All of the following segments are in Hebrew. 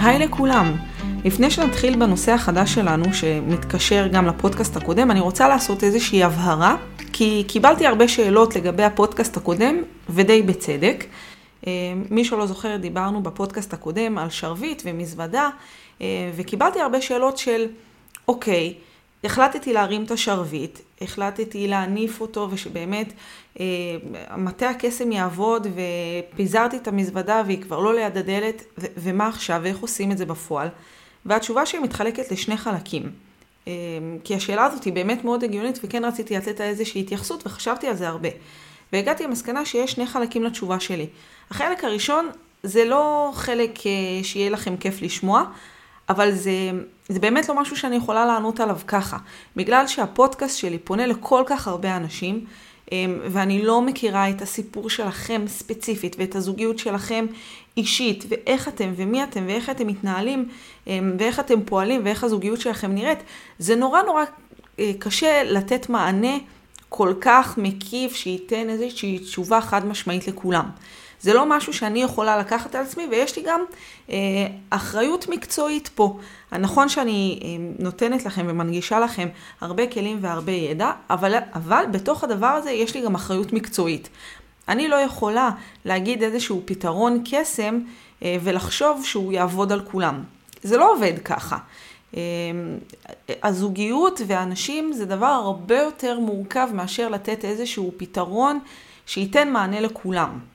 היי לכולם. לפני שנתחיל בנושא החדש שלנו, שמתקשר גם לפודקאסט הקודם, אני רוצה לעשות איזושהי הבהרה, כי קיבלתי הרבה שאלות לגבי הפודקאסט הקודם, ודי בצדק. אה, מי שלא זוכר, דיברנו בפודקאסט הקודם על שרביט ומזוודה, אה, וקיבלתי הרבה שאלות של, אוקיי, החלטתי להרים את השרביט, החלטתי להניף אותו ושבאמת אה, מטה הקסם יעבוד ופיזרתי את המזוודה והיא כבר לא ליד הדלת, ו- ומה עכשיו ואיך עושים את זה בפועל? והתשובה שלי מתחלקת לשני חלקים. אה, כי השאלה הזאת היא באמת מאוד הגיונית וכן רציתי לתת איזושהי התייחסות וחשבתי על זה הרבה. והגעתי למסקנה שיש שני חלקים לתשובה שלי. החלק הראשון זה לא חלק אה, שיהיה לכם כיף לשמוע, אבל זה, זה באמת לא משהו שאני יכולה לענות עליו ככה. בגלל שהפודקאסט שלי פונה לכל כך הרבה אנשים, אמ, ואני לא מכירה את הסיפור שלכם ספציפית ואת הזוגיות שלכם אישית, ואיך אתם ומי אתם ואיך אתם מתנהלים אמ, ואיך אתם פועלים ואיך הזוגיות שלכם נראית, זה נורא נורא אה, קשה לתת מענה כל כך מקיף שייתן איזושהי תשובה חד משמעית לכולם. זה לא משהו שאני יכולה לקחת על עצמי, ויש לי גם אה, אחריות מקצועית פה. הנכון שאני אה, נותנת לכם ומנגישה לכם הרבה כלים והרבה ידע, אבל, אבל בתוך הדבר הזה יש לי גם אחריות מקצועית. אני לא יכולה להגיד איזשהו פתרון קסם אה, ולחשוב שהוא יעבוד על כולם. זה לא עובד ככה. אה, הזוגיות ואנשים זה דבר הרבה יותר מורכב מאשר לתת איזשהו פתרון שייתן מענה לכולם.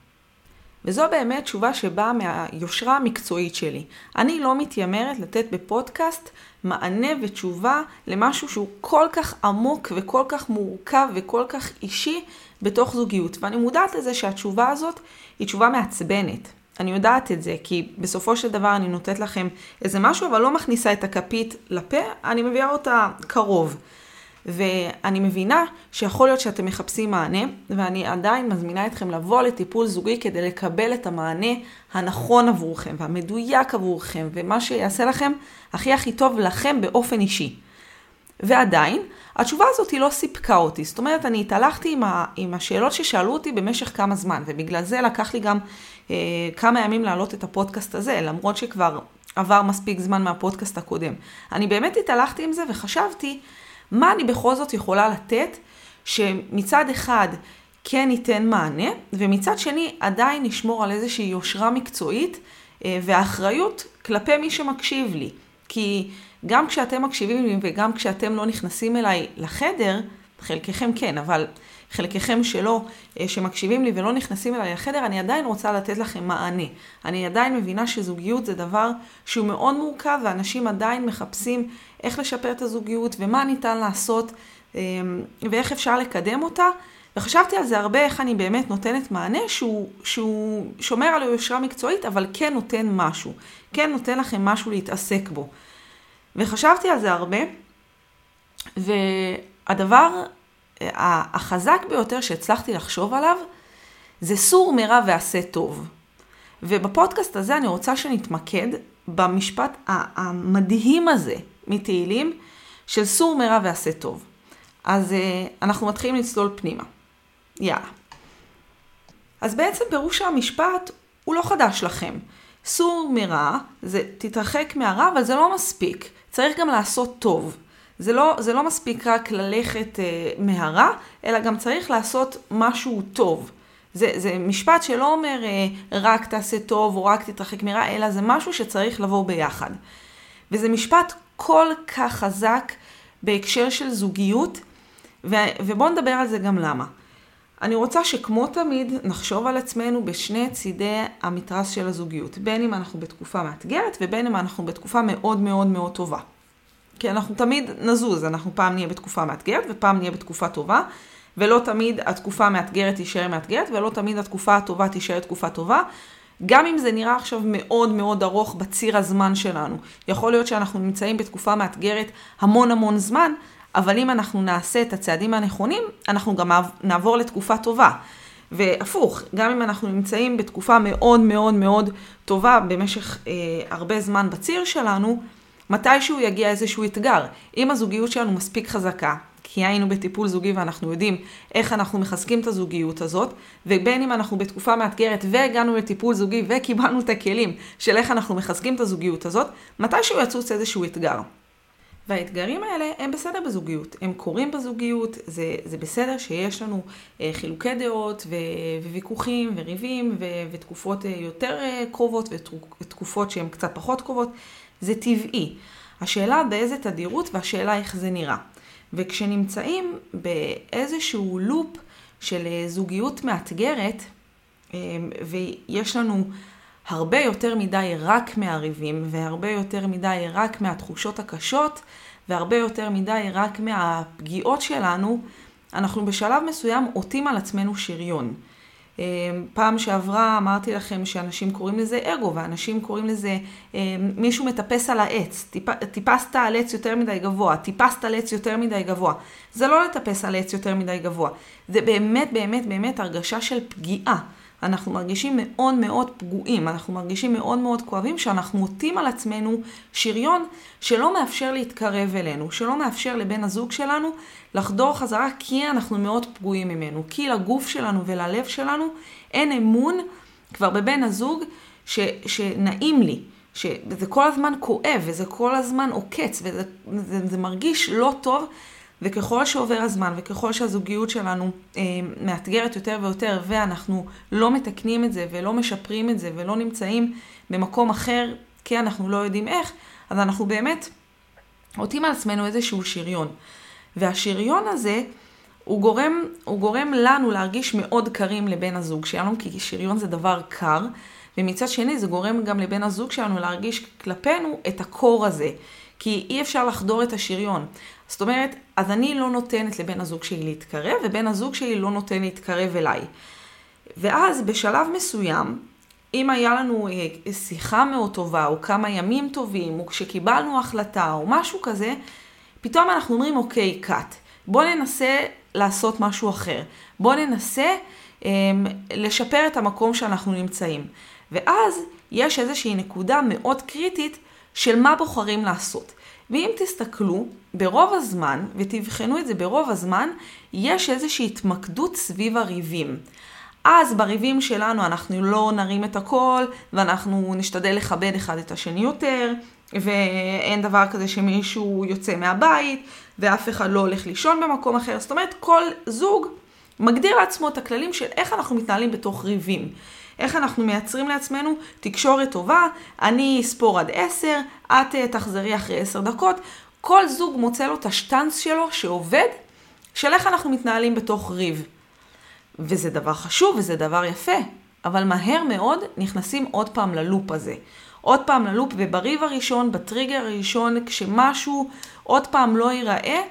וזו באמת תשובה שבאה מהיושרה המקצועית שלי. אני לא מתיימרת לתת בפודקאסט מענה ותשובה למשהו שהוא כל כך עמוק וכל כך מורכב וכל כך אישי בתוך זוגיות. ואני מודעת לזה שהתשובה הזאת היא תשובה מעצבנת. אני יודעת את זה, כי בסופו של דבר אני נותנת לכם איזה משהו, אבל לא מכניסה את הכפית לפה, אני מביאה אותה קרוב. ואני מבינה שיכול להיות שאתם מחפשים מענה, ואני עדיין מזמינה אתכם לבוא לטיפול זוגי כדי לקבל את המענה הנכון עבורכם, והמדויק עבורכם, ומה שיעשה לכם הכי הכי טוב לכם באופן אישי. ועדיין, התשובה הזאת היא לא סיפקה אותי. זאת אומרת, אני התהלכתי עם, ה, עם השאלות ששאלו אותי במשך כמה זמן, ובגלל זה לקח לי גם אה, כמה ימים להעלות את הפודקאסט הזה, למרות שכבר עבר מספיק זמן מהפודקאסט הקודם. אני באמת התהלכתי עם זה וחשבתי מה אני בכל זאת יכולה לתת שמצד אחד כן ייתן מענה, ומצד שני עדיין נשמור על איזושהי יושרה מקצועית אה, ואחריות כלפי מי שמקשיב לי. כי גם כשאתם מקשיבים לי וגם כשאתם לא נכנסים אליי לחדר, חלקכם כן, אבל חלקכם שלא, אה, שמקשיבים לי ולא נכנסים אליי לחדר, אני עדיין רוצה לתת לכם מענה. אני עדיין מבינה שזוגיות זה דבר שהוא מאוד מורכב, ואנשים עדיין מחפשים איך לשפר את הזוגיות ומה ניתן לעשות אה, ואיך אפשר לקדם אותה. וחשבתי על זה הרבה, איך אני באמת נותנת מענה שהוא, שהוא שומר על היושרה מקצועית, אבל כן נותן משהו. כן נותן לכם משהו להתעסק בו. וחשבתי על זה הרבה, והדבר החזק ביותר שהצלחתי לחשוב עליו זה סור מרע ועשה טוב. ובפודקאסט הזה אני רוצה שנתמקד במשפט המדהים הזה מתהילים של סור מרע ועשה טוב. אז אה, אנחנו מתחילים לצלול פנימה. יאללה. אז בעצם פירוש המשפט הוא לא חדש לכם. סור מרע זה תתרחק מהרע, אבל זה לא מספיק. צריך גם לעשות טוב. זה לא, זה לא מספיק רק ללכת אה, מהרע, אלא גם צריך לעשות משהו טוב. זה, זה משפט שלא אומר אה, רק תעשה טוב או רק תתרחק מרע, אלא זה משהו שצריך לבוא ביחד. וזה משפט כל כך חזק בהקשר של זוגיות, ו, ובואו נדבר על זה גם למה. אני רוצה שכמו תמיד נחשוב על עצמנו בשני צידי המתרס של הזוגיות, בין אם אנחנו בתקופה מאתגרת ובין אם אנחנו בתקופה מאוד מאוד מאוד טובה. כי אנחנו תמיד נזוז, אנחנו פעם נהיה בתקופה מאתגרת ופעם נהיה בתקופה טובה, ולא תמיד התקופה המאתגרת תישאר מאתגרת, ולא תמיד התקופה הטובה תישאר תקופה טובה. גם אם זה נראה עכשיו מאוד מאוד ארוך בציר הזמן שלנו. יכול להיות שאנחנו נמצאים בתקופה מאתגרת המון המון זמן, אבל אם אנחנו נעשה את הצעדים הנכונים, אנחנו גם נעבור לתקופה טובה. והפוך, גם אם אנחנו נמצאים בתקופה מאוד מאוד מאוד טובה במשך אה, הרבה זמן בציר שלנו, מתישהו יגיע איזשהו אתגר. אם הזוגיות שלנו מספיק חזקה, כי היינו בטיפול זוגי ואנחנו יודעים איך אנחנו מחזקים את הזוגיות הזאת, ובין אם אנחנו בתקופה מאתגרת והגענו לטיפול זוגי וקיבלנו את הכלים של איך אנחנו מחזקים את הזוגיות הזאת, מתישהו יצוץ איזשהו אתגר. והאתגרים האלה הם בסדר בזוגיות, הם קורים בזוגיות, זה, זה בסדר שיש לנו אה, חילוקי דעות ו, וויכוחים וריבים ו, ותקופות אה, יותר אה, קרובות ותקופות שהן קצת פחות קרובות, זה טבעי. השאלה באיזה תדירות והשאלה איך זה נראה. וכשנמצאים באיזשהו לופ של אה, זוגיות מאתגרת, אה, ויש לנו הרבה יותר מדי רק מהריבים, והרבה יותר מדי רק מהתחושות הקשות, והרבה יותר מדי רק מהפגיעות שלנו, אנחנו בשלב מסוים עוטים על עצמנו שריון. פעם שעברה אמרתי לכם שאנשים קוראים לזה אגו, ואנשים קוראים לזה אה, מישהו מטפס על העץ. טיפ, טיפסת על עץ יותר מדי גבוה, טיפסת על עץ יותר מדי גבוה. זה לא לטפס על עץ יותר מדי גבוה. זה באמת באמת באמת הרגשה של פגיעה. אנחנו מרגישים מאוד מאוד פגועים, אנחנו מרגישים מאוד מאוד כואבים שאנחנו מוטים על עצמנו שריון שלא מאפשר להתקרב אלינו, שלא מאפשר לבן הזוג שלנו לחדור חזרה כי אנחנו מאוד פגועים ממנו, כי לגוף שלנו וללב שלנו אין אמון כבר בבן הזוג ש, שנעים לי. שזה כל הזמן כואב, וזה כל הזמן עוקץ, וזה זה, זה מרגיש לא טוב, וככל שעובר הזמן וככל שהזוגיות שלנו אה, מאתגרת יותר ויותר ואנחנו לא מתקנים את זה ולא משפרים את זה ולא נמצאים במקום אחר כי אנחנו לא יודעים איך, אז אנחנו באמת עוטים על עצמנו איזשהו שריון. והשריון הזה הוא גורם, הוא גורם לנו להרגיש מאוד קרים לבן הזוג שלנו, כי שריון זה דבר קר, ומצד שני זה גורם גם לבן הזוג שלנו להרגיש כלפינו את הקור הזה. כי אי אפשר לחדור את השריון. זאת אומרת, אז אני לא נותנת לבן הזוג שלי להתקרב, ובן הזוג שלי לא נותן להתקרב אליי. ואז בשלב מסוים, אם היה לנו אה, שיחה מאוד טובה, או כמה ימים טובים, או כשקיבלנו החלטה, או משהו כזה, פתאום אנחנו אומרים, אוקיי, קאט, בוא ננסה לעשות משהו אחר. בוא ננסה אה, לשפר את המקום שאנחנו נמצאים. ואז יש איזושהי נקודה מאוד קריטית של מה בוחרים לעשות. ואם תסתכלו, ברוב הזמן, ותבחנו את זה ברוב הזמן, יש איזושהי התמקדות סביב הריבים. אז בריבים שלנו אנחנו לא נרים את הכל, ואנחנו נשתדל לכבד אחד את השני יותר, ואין דבר כזה שמישהו יוצא מהבית, ואף אחד לא הולך לישון במקום אחר. זאת אומרת, כל זוג מגדיר לעצמו את הכללים של איך אנחנו מתנהלים בתוך ריבים. איך אנחנו מייצרים לעצמנו תקשורת טובה, אני אספור עד עשר, את אה, תחזרי אחרי עשר דקות. כל זוג מוצא לו את השטנץ שלו שעובד, של איך אנחנו מתנהלים בתוך ריב. וזה דבר חשוב וזה דבר יפה, אבל מהר מאוד נכנסים עוד פעם ללופ הזה. עוד פעם ללופ, ובריב הראשון, בטריגר הראשון, כשמשהו עוד פעם לא ייראה,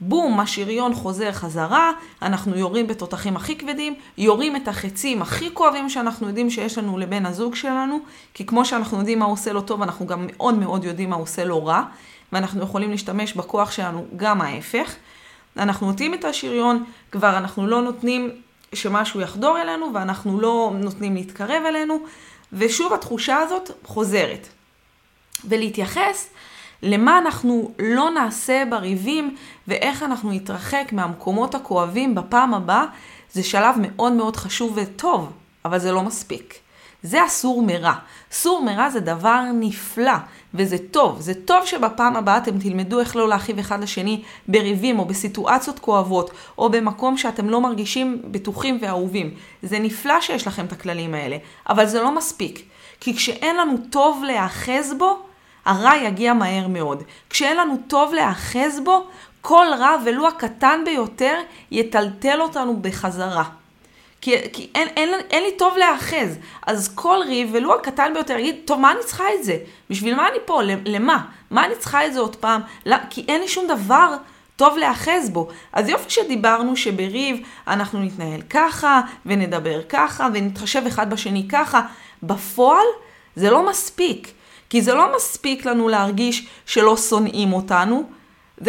בום, השריון חוזר חזרה, אנחנו יורים בתותחים הכי כבדים, יורים את החצים הכי כואבים שאנחנו יודעים שיש לנו לבן הזוג שלנו, כי כמו שאנחנו יודעים מה עושה לו טוב, אנחנו גם מאוד מאוד יודעים מה עושה לו רע, ואנחנו יכולים להשתמש בכוח שלנו גם ההפך. אנחנו נוטים את השריון, כבר אנחנו לא נותנים שמשהו יחדור אלינו, ואנחנו לא נותנים להתקרב אלינו, ושוב התחושה הזאת חוזרת. ולהתייחס למה אנחנו לא נעשה בריבים ואיך אנחנו נתרחק מהמקומות הכואבים בפעם הבאה, זה שלב מאוד מאוד חשוב וטוב, אבל זה לא מספיק. זה הסור מרע. סור מרע זה דבר נפלא, וזה טוב. זה טוב שבפעם הבאה אתם תלמדו איך לא להכאיב אחד לשני בריבים או בסיטואציות כואבות, או במקום שאתם לא מרגישים בטוחים ואהובים. זה נפלא שיש לכם את הכללים האלה, אבל זה לא מספיק. כי כשאין לנו טוב להיאחז בו, הרע יגיע מהר מאוד. כשאין לנו טוב להאחז בו, כל רע, ולו הקטן ביותר, יטלטל אותנו בחזרה. כי, כי אין, אין, אין לי טוב להאחז. אז כל ריב, ולו הקטן ביותר, יגיד, טוב, מה אני צריכה את זה? בשביל מה אני פה? למה? מה אני צריכה את זה עוד פעם? לא, כי אין לי שום דבר טוב להאחז בו. אז יופי שדיברנו שבריב אנחנו נתנהל ככה, ונדבר ככה, ונתחשב אחד בשני ככה. בפועל זה לא מספיק. כי זה לא מספיק לנו להרגיש שלא שונאים אותנו,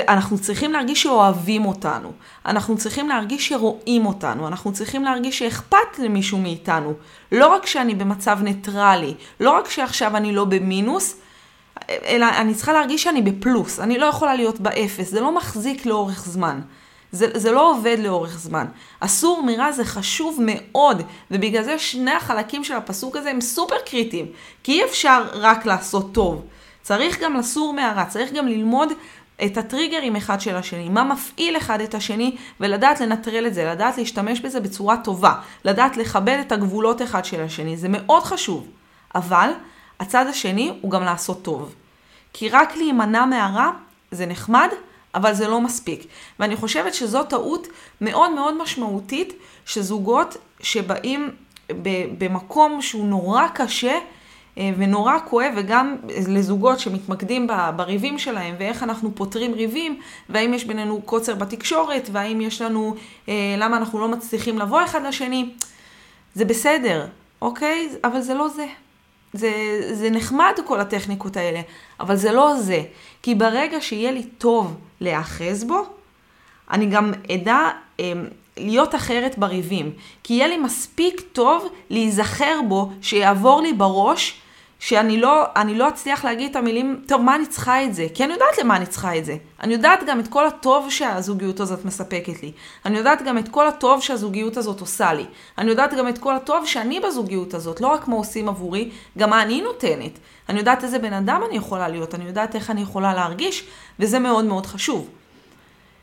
אנחנו צריכים להרגיש שאוהבים אותנו, אנחנו צריכים להרגיש שרואים אותנו, אנחנו צריכים להרגיש שאכפת למישהו מאיתנו. לא רק שאני במצב ניטרלי, לא רק שעכשיו אני לא במינוס, אלא אני צריכה להרגיש שאני בפלוס, אני לא יכולה להיות באפס, זה לא מחזיק לאורך זמן. זה, זה לא עובד לאורך זמן. הסור מרע זה חשוב מאוד, ובגלל זה שני החלקים של הפסוק הזה הם סופר קריטיים, כי אי אפשר רק לעשות טוב. צריך גם לסור מהרע, צריך גם ללמוד את הטריגרים אחד של השני, מה מפעיל אחד את השני, ולדעת לנטרל את זה, לדעת להשתמש בזה בצורה טובה, לדעת לכבד את הגבולות אחד של השני, זה מאוד חשוב. אבל הצד השני הוא גם לעשות טוב. כי רק להימנע מהרע זה נחמד, אבל זה לא מספיק. ואני חושבת שזו טעות מאוד מאוד משמעותית, שזוגות שבאים במקום שהוא נורא קשה, אה, ונורא כואב, וגם לזוגות שמתמקדים בריבים שלהם, ואיך אנחנו פותרים ריבים, והאם יש בינינו קוצר בתקשורת, והאם יש לנו, אה, למה אנחנו לא מצליחים לבוא אחד לשני. זה בסדר, אוקיי? אבל זה לא זה. זה, זה נחמד כל הטכניקות האלה, אבל זה לא זה. כי ברגע שיהיה לי טוב להיאחז בו, אני גם אדע אה, להיות אחרת בריבים. כי יהיה לי מספיק טוב להיזכר בו, שיעבור לי בראש, שאני לא, לא אצליח להגיד את המילים, טוב, מה אני צריכה את זה? כי אני יודעת למה אני צריכה את זה. אני יודעת גם את כל הטוב שהזוגיות הזאת מספקת לי. אני יודעת גם את כל הטוב שהזוגיות הזאת עושה לי. אני יודעת גם את כל הטוב שאני בזוגיות הזאת, לא רק מה עושים עבורי, גם מה אני נותנת. אני יודעת איזה בן אדם אני יכולה להיות, אני יודעת איך אני יכולה להרגיש, וזה מאוד מאוד חשוב.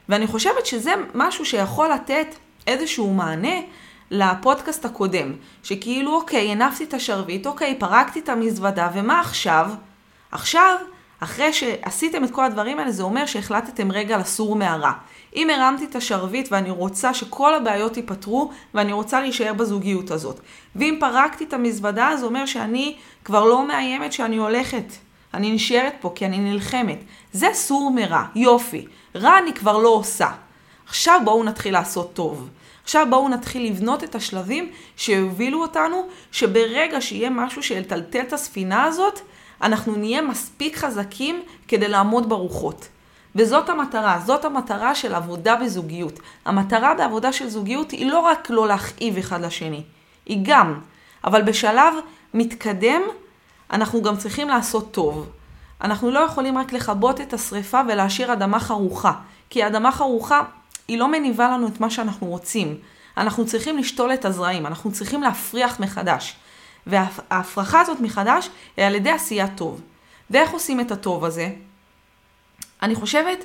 ואני חושבת שזה משהו שיכול לתת איזשהו מענה לפודקאסט הקודם, שכאילו, אוקיי, הנפתי את השרביט, אוקיי, פרקתי את המזוודה, ומה עכשיו? עכשיו, אחרי שעשיתם את כל הדברים האלה, זה אומר שהחלטתם רגע לסור מהרע. אם הרמתי את השרביט ואני רוצה שכל הבעיות ייפתרו, ואני רוצה להישאר בזוגיות הזאת. ואם פרקתי את המזוודה, זה אומר שאני כבר לא מאיימת שאני הולכת. אני נשארת פה כי אני נלחמת. זה סור מרע, יופי. רע אני כבר לא עושה. עכשיו בואו נתחיל לעשות טוב. עכשיו בואו נתחיל לבנות את השלבים שיובילו אותנו, שברגע שיהיה משהו שיטלטל את הספינה הזאת, אנחנו נהיה מספיק חזקים כדי לעמוד ברוחות. וזאת המטרה, זאת המטרה של עבודה בזוגיות. המטרה בעבודה של זוגיות היא לא רק לא להכאיב אחד לשני, היא גם, אבל בשלב מתקדם אנחנו גם צריכים לעשות טוב. אנחנו לא יכולים רק לכבות את השריפה ולהשאיר אדמה חרוכה, כי אדמה חרוכה היא לא מניבה לנו את מה שאנחנו רוצים. אנחנו צריכים לשתול את הזרעים, אנחנו צריכים להפריח מחדש. וההפרחה הזאת מחדש היא על ידי עשיית טוב. ואיך עושים את הטוב הזה? אני חושבת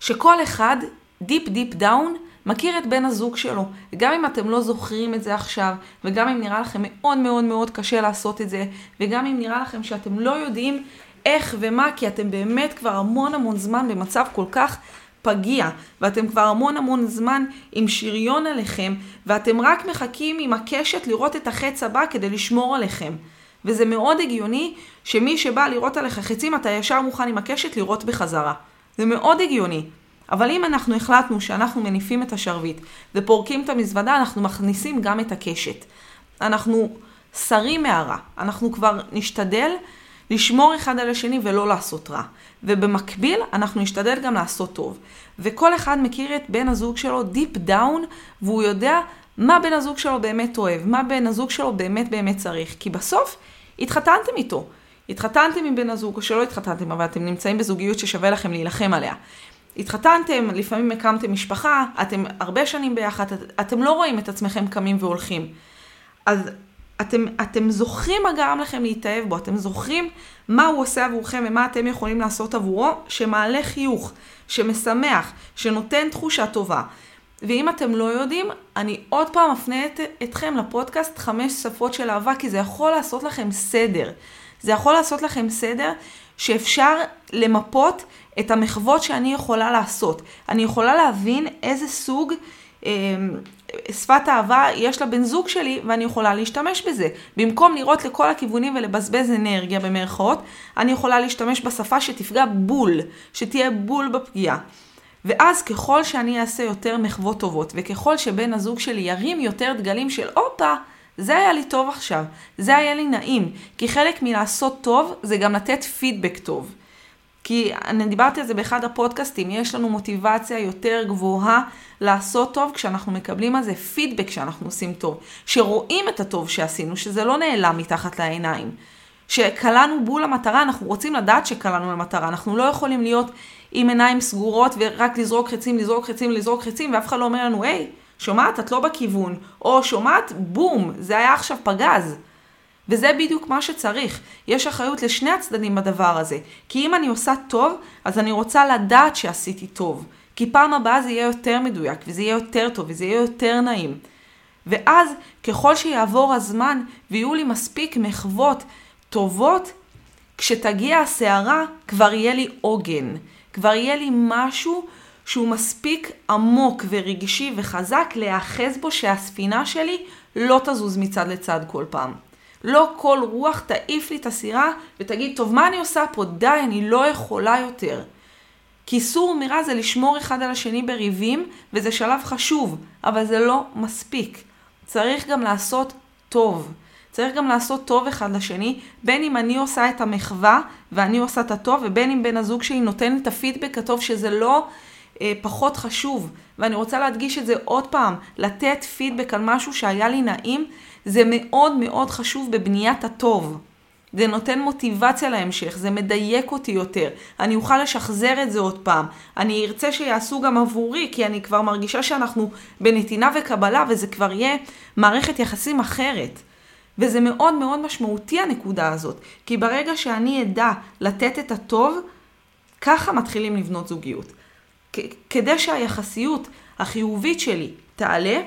שכל אחד, deep deep down, מכיר את בן הזוג שלו. גם אם אתם לא זוכרים את זה עכשיו, וגם אם נראה לכם מאוד מאוד מאוד קשה לעשות את זה, וגם אם נראה לכם שאתם לא יודעים איך ומה, כי אתם באמת כבר המון המון זמן במצב כל כך פגיע, ואתם כבר המון המון זמן עם שריון עליכם, ואתם רק מחכים עם הקשת לראות את החץ הבא כדי לשמור עליכם. וזה מאוד הגיוני שמי שבא לראות עליך חצים, אתה ישר מוכן עם הקשת לראות בחזרה. זה מאוד הגיוני. אבל אם אנחנו החלטנו שאנחנו מניפים את השרביט ופורקים את המזוודה, אנחנו מכניסים גם את הקשת. אנחנו שרים מהרע. אנחנו כבר נשתדל לשמור אחד על השני ולא לעשות רע. ובמקביל, אנחנו נשתדל גם לעשות טוב. וכל אחד מכיר את בן הזוג שלו deep down, והוא יודע מה בן הזוג שלו באמת אוהב, מה בן הזוג שלו באמת באמת צריך. כי בסוף, התחתנתם איתו. התחתנתם עם בן הזוג, או שלא התחתנתם, אבל אתם נמצאים בזוגיות ששווה לכם להילחם עליה. התחתנתם, לפעמים הקמתם משפחה, אתם הרבה שנים ביחד, אתם לא רואים את עצמכם קמים והולכים. אז אתם, אתם זוכרים מה גרם לכם להתאהב בו, אתם זוכרים מה הוא עושה עבורכם ומה אתם יכולים לעשות עבורו, שמעלה חיוך, שמשמח, שנותן תחושה טובה. ואם אתם לא יודעים, אני עוד פעם מפנה את, אתכם לפודקאסט חמש שפות של אהבה, כי זה יכול לעשות לכם סדר. זה יכול לעשות לכם סדר שאפשר למפות את המחוות שאני יכולה לעשות. אני יכולה להבין איזה סוג שפת אהבה יש לבן זוג שלי ואני יכולה להשתמש בזה. במקום לראות לכל הכיוונים ולבזבז אנרגיה במרכאות, אני יכולה להשתמש בשפה שתפגע בול, שתהיה בול בפגיעה. ואז ככל שאני אעשה יותר מחוות טובות, וככל שבן הזוג שלי ירים יותר דגלים של הופה, זה היה לי טוב עכשיו, זה היה לי נעים, כי חלק מלעשות טוב זה גם לתת פידבק טוב. כי אני דיברתי על זה באחד הפודקאסטים, יש לנו מוטיבציה יותר גבוהה לעשות טוב כשאנחנו מקבלים על זה פידבק שאנחנו עושים טוב, שרואים את הטוב שעשינו, שזה לא נעלם מתחת לעיניים. שקלענו בול למטרה, אנחנו רוצים לדעת שקלענו למטרה. אנחנו לא יכולים להיות עם עיניים סגורות ורק לזרוק חצים, לזרוק חצים, לזרוק חצים, ואף אחד לא אומר לנו, היי, שומעת? את לא בכיוון. או שומעת? בום, זה היה עכשיו פגז. וזה בדיוק מה שצריך. יש אחריות לשני הצדדים בדבר הזה. כי אם אני עושה טוב, אז אני רוצה לדעת שעשיתי טוב. כי פעם הבאה זה יהיה יותר מדויק, וזה יהיה יותר טוב, וזה יהיה יותר נעים. ואז, ככל שיעבור הזמן ויהיו לי מספיק מחוות טובות, כשתגיע הסערה כבר יהיה לי עוגן. כבר יהיה לי משהו שהוא מספיק עמוק ורגשי וחזק להיאחז בו שהספינה שלי לא תזוז מצד לצד כל פעם. לא כל רוח תעיף לי את הסירה ותגיד, טוב, מה אני עושה פה? די, אני לא יכולה יותר. כי סור ומירה זה לשמור אחד על השני בריבים, וזה שלב חשוב, אבל זה לא מספיק. צריך גם לעשות טוב. צריך גם לעשות טוב אחד לשני, בין אם אני עושה את המחווה ואני עושה את הטוב, ובין אם בן הזוג שלי נותן את הפידבק הטוב, שזה לא אה, פחות חשוב. ואני רוצה להדגיש את זה עוד פעם, לתת פידבק על משהו שהיה לי נעים, זה מאוד מאוד חשוב בבניית הטוב. זה נותן מוטיבציה להמשך, זה מדייק אותי יותר. אני אוכל לשחזר את זה עוד פעם. אני ארצה שיעשו גם עבורי, כי אני כבר מרגישה שאנחנו בנתינה וקבלה, וזה כבר יהיה מערכת יחסים אחרת. וזה מאוד מאוד משמעותי הנקודה הזאת, כי ברגע שאני אדע לתת את הטוב, ככה מתחילים לבנות זוגיות. כדי שהיחסיות החיובית שלי תעלה,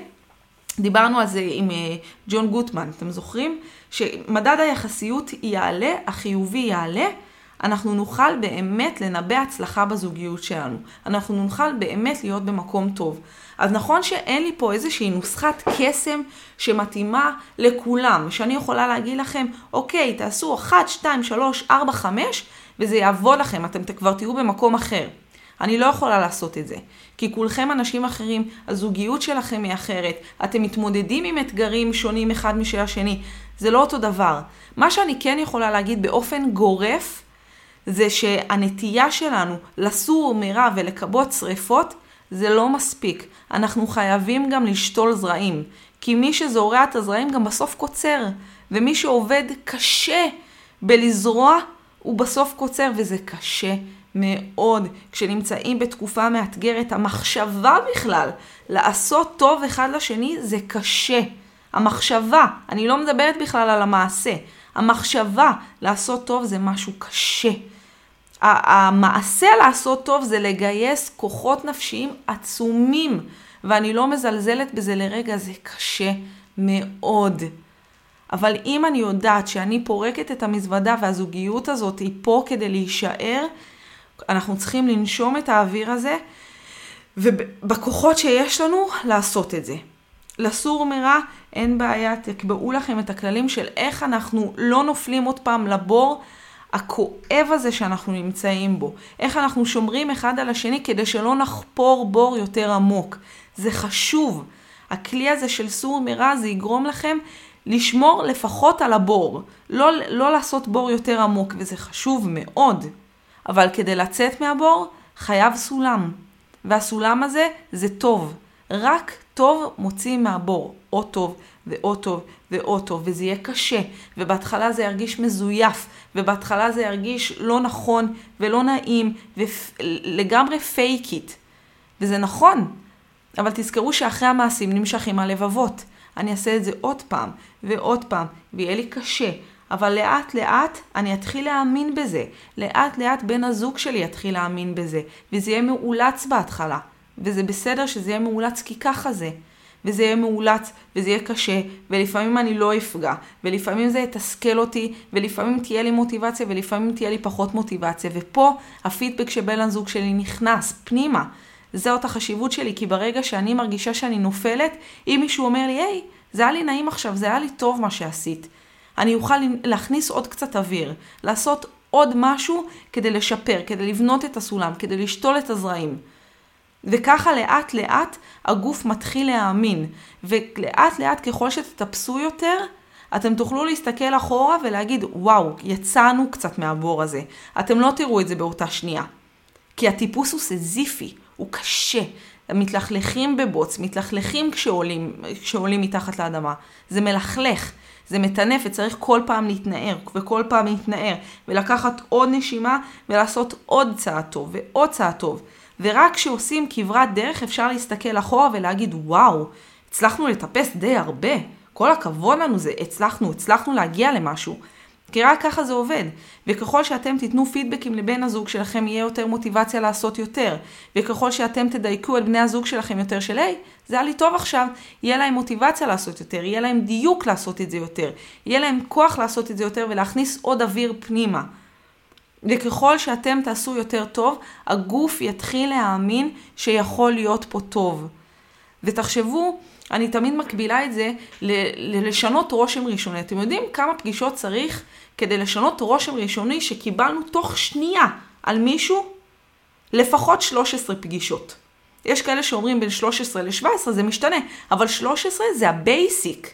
דיברנו על זה עם אה, ג'ון גוטמן, אתם זוכרים? שמדד היחסיות יעלה, החיובי יעלה, אנחנו נוכל באמת לנבא הצלחה בזוגיות שלנו. אנחנו נוכל באמת להיות במקום טוב. אז נכון שאין לי פה איזושהי נוסחת קסם שמתאימה לכולם, שאני יכולה להגיד לכם, אוקיי, תעשו 1, 2, 3, 4, 5, וזה יעבוד לכם, אתם כבר תהיו במקום אחר. אני לא יכולה לעשות את זה. כי כולכם אנשים אחרים, הזוגיות שלכם היא אחרת, אתם מתמודדים עם אתגרים שונים אחד משל השני, זה לא אותו דבר. מה שאני כן יכולה להגיד באופן גורף, זה שהנטייה שלנו לסור מרע ולכבות שריפות, זה לא מספיק. אנחנו חייבים גם לשתול זרעים. כי מי שזורע את הזרעים גם בסוף קוצר. ומי שעובד קשה בלזרוע, הוא בסוף קוצר, וזה קשה מאוד. כשנמצאים בתקופה מאתגרת, המחשבה בכלל לעשות טוב אחד לשני זה קשה. המחשבה, אני לא מדברת בכלל על המעשה, המחשבה לעשות טוב זה משהו קשה. המעשה לעשות טוב זה לגייס כוחות נפשיים עצומים, ואני לא מזלזלת בזה לרגע, זה קשה מאוד. אבל אם אני יודעת שאני פורקת את המזוודה והזוגיות הזאת היא פה כדי להישאר, אנחנו צריכים לנשום את האוויר הזה, ובכוחות שיש לנו לעשות את זה. לסור מרע אין בעיה, תקבעו לכם את הכללים של איך אנחנו לא נופלים עוד פעם לבור הכואב הזה שאנחנו נמצאים בו. איך אנחנו שומרים אחד על השני כדי שלא נחפור בור יותר עמוק. זה חשוב. הכלי הזה של סור מרע זה יגרום לכם לשמור לפחות על הבור. לא, לא לעשות בור יותר עמוק, וזה חשוב מאוד. אבל כדי לצאת מהבור, חייב סולם. והסולם הזה זה טוב. רק טוב מוציא מהבור. או טוב ועוד טוב ועוד טוב, וזה יהיה קשה. ובהתחלה זה ירגיש מזויף, ובהתחלה זה ירגיש לא נכון ולא נעים, ולגמרי פייק איט. וזה נכון, אבל תזכרו שאחרי המעשים נמשכים הלבבות. אני אעשה את זה עוד פעם ועוד פעם, ויהיה לי קשה. אבל לאט לאט אני אתחיל להאמין בזה. לאט לאט בן הזוג שלי יתחיל להאמין בזה. וזה יהיה מאולץ בהתחלה. וזה בסדר שזה יהיה מאולץ כי ככה זה. וזה יהיה מאולץ, וזה יהיה קשה, ולפעמים אני לא אפגע, ולפעמים זה יתסכל אותי, ולפעמים תהיה לי מוטיבציה, ולפעמים תהיה לי פחות מוטיבציה. ופה הפידבק שבן הזוג שלי נכנס פנימה. זאת החשיבות שלי, כי ברגע שאני מרגישה שאני נופלת, אם מישהו אומר לי, היי, זה היה לי נעים עכשיו, זה היה לי טוב מה שעשית. אני אוכל להכניס עוד קצת אוויר, לעשות עוד משהו כדי לשפר, כדי לבנות את הסולם, כדי לשתול את הזרעים. וככה לאט לאט הגוף מתחיל להאמין. ולאט לאט ככל שתטפסו יותר, אתם תוכלו להסתכל אחורה ולהגיד, וואו, יצאנו קצת מהבור הזה. אתם לא תראו את זה באותה שנייה. כי הטיפוס הוא סזיפי, הוא קשה. מתלכלכים בבוץ, מתלכלכים כשעולים, כשעולים מתחת לאדמה. זה מלכלך. זה מטנף וצריך כל פעם להתנער, וכל פעם להתנער, ולקחת עוד נשימה ולעשות עוד צעד טוב ועוד צעד טוב. ורק כשעושים כברת דרך אפשר להסתכל אחורה ולהגיד, וואו, הצלחנו לטפס די הרבה. כל הכבוד לנו זה, הצלחנו, הצלחנו להגיע למשהו. כי רק ככה זה עובד. וככל שאתם תיתנו פידבקים לבן הזוג שלכם, יהיה יותר מוטיבציה לעשות יותר. וככל שאתם תדייקו את בני הזוג שלכם יותר של, היי, זה היה לי טוב עכשיו, יהיה להם מוטיבציה לעשות יותר, יהיה להם דיוק לעשות את זה יותר, יהיה להם כוח לעשות את זה יותר ולהכניס עוד אוויר פנימה. וככל שאתם תעשו יותר טוב, הגוף יתחיל להאמין שיכול להיות פה טוב. ותחשבו, אני תמיד מקבילה את זה לשנות רושם ראשוני. אתם יודעים כמה פגישות צריך כדי לשנות רושם ראשוני שקיבלנו תוך שנייה על מישהו? לפחות 13 פגישות. יש כאלה שאומרים בין 13 ל-17 זה משתנה, אבל 13 זה ה basic.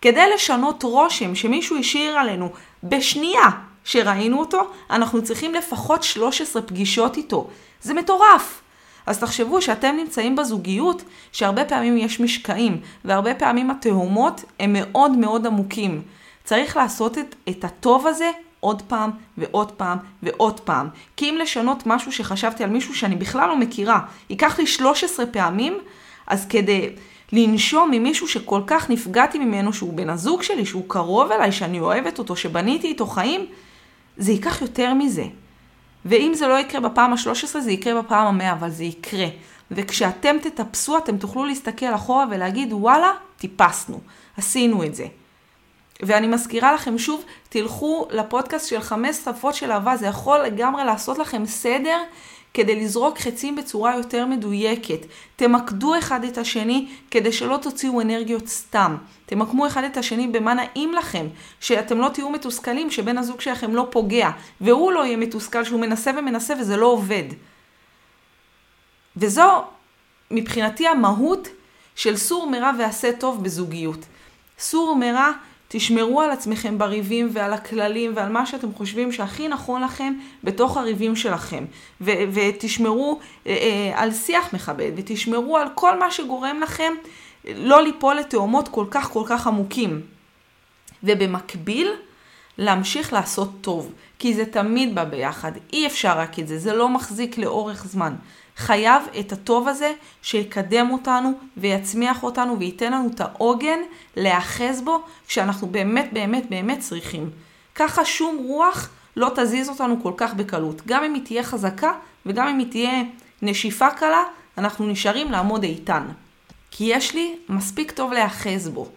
כדי לשנות רושם שמישהו השאיר עלינו בשנייה שראינו אותו, אנחנו צריכים לפחות 13 פגישות איתו. זה מטורף. אז תחשבו שאתם נמצאים בזוגיות שהרבה פעמים יש משקעים, והרבה פעמים התהומות הם מאוד מאוד עמוקים. צריך לעשות את, את הטוב הזה עוד פעם ועוד פעם ועוד פעם. כי אם לשנות משהו שחשבתי על מישהו שאני בכלל לא מכירה, ייקח לי 13 פעמים, אז כדי לנשום ממישהו שכל כך נפגעתי ממנו, שהוא בן הזוג שלי, שהוא קרוב אליי, שאני אוהבת אותו, שבניתי איתו חיים, זה ייקח יותר מזה. ואם זה לא יקרה בפעם ה-13, זה יקרה בפעם ה-100, אבל זה יקרה. וכשאתם תטפסו, אתם תוכלו להסתכל אחורה ולהגיד, וואלה, טיפסנו, עשינו את זה. ואני מזכירה לכם שוב, תלכו לפודקאסט של חמש שפות של אהבה, זה יכול לגמרי לעשות לכם סדר כדי לזרוק חצים בצורה יותר מדויקת. תמקדו אחד את השני כדי שלא תוציאו אנרגיות סתם. תמקמו אחד את השני במה נעים לכם, שאתם לא תהיו מתוסכלים, שבן הזוג שלכם לא פוגע, והוא לא יהיה מתוסכל שהוא מנסה ומנסה וזה לא עובד. וזו מבחינתי המהות של סור מרע ועשה טוב בזוגיות. סור מרע תשמרו על עצמכם בריבים ועל הכללים ועל מה שאתם חושבים שהכי נכון לכם בתוך הריבים שלכם. ו- ותשמרו אה, אה, על שיח מכבד, ותשמרו על כל מה שגורם לכם לא ליפול לתאומות כל כך כל כך עמוקים. ובמקביל, להמשיך לעשות טוב, כי זה תמיד בא ביחד, אי אפשר רק את זה, זה לא מחזיק לאורך זמן. חייב את הטוב הזה שיקדם אותנו ויצמיח אותנו וייתן לנו את העוגן להיאחז בו כשאנחנו באמת באמת באמת צריכים. ככה שום רוח לא תזיז אותנו כל כך בקלות. גם אם היא תהיה חזקה וגם אם היא תהיה נשיפה קלה, אנחנו נשארים לעמוד איתן. כי יש לי מספיק טוב להיאחז בו.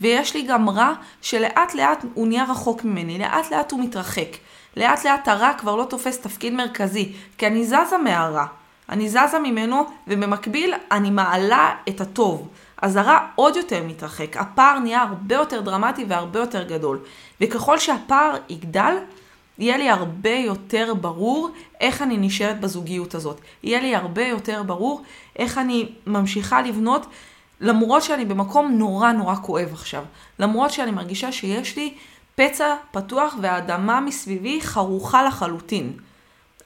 ויש לי גם רע שלאט לאט הוא נהיה רחוק ממני, לאט לאט הוא מתרחק. לאט לאט הרע כבר לא תופס תפקיד מרכזי, כי אני זזה מהרע. אני זזה ממנו, ובמקביל אני מעלה את הטוב. אז הרע עוד יותר מתרחק, הפער נהיה הרבה יותר דרמטי והרבה יותר גדול. וככל שהפער יגדל, יהיה לי הרבה יותר ברור איך אני נשארת בזוגיות הזאת. יהיה לי הרבה יותר ברור איך אני ממשיכה לבנות, למרות שאני במקום נורא נורא כואב עכשיו. למרות שאני מרגישה שיש לי פצע פתוח והאדמה מסביבי חרוכה לחלוטין.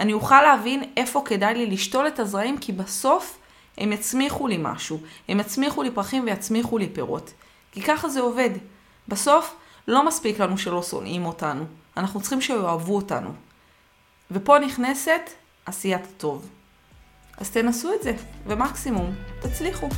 אני אוכל להבין איפה כדאי לי לשתול את הזרעים, כי בסוף הם יצמיחו לי משהו. הם יצמיחו לי פרחים ויצמיחו לי פירות. כי ככה זה עובד. בסוף לא מספיק לנו שלא שונאים אותנו. אנחנו צריכים שיאהבו אותנו. ופה נכנסת עשיית הטוב. אז תנסו את זה, ומקסימום, תצליחו.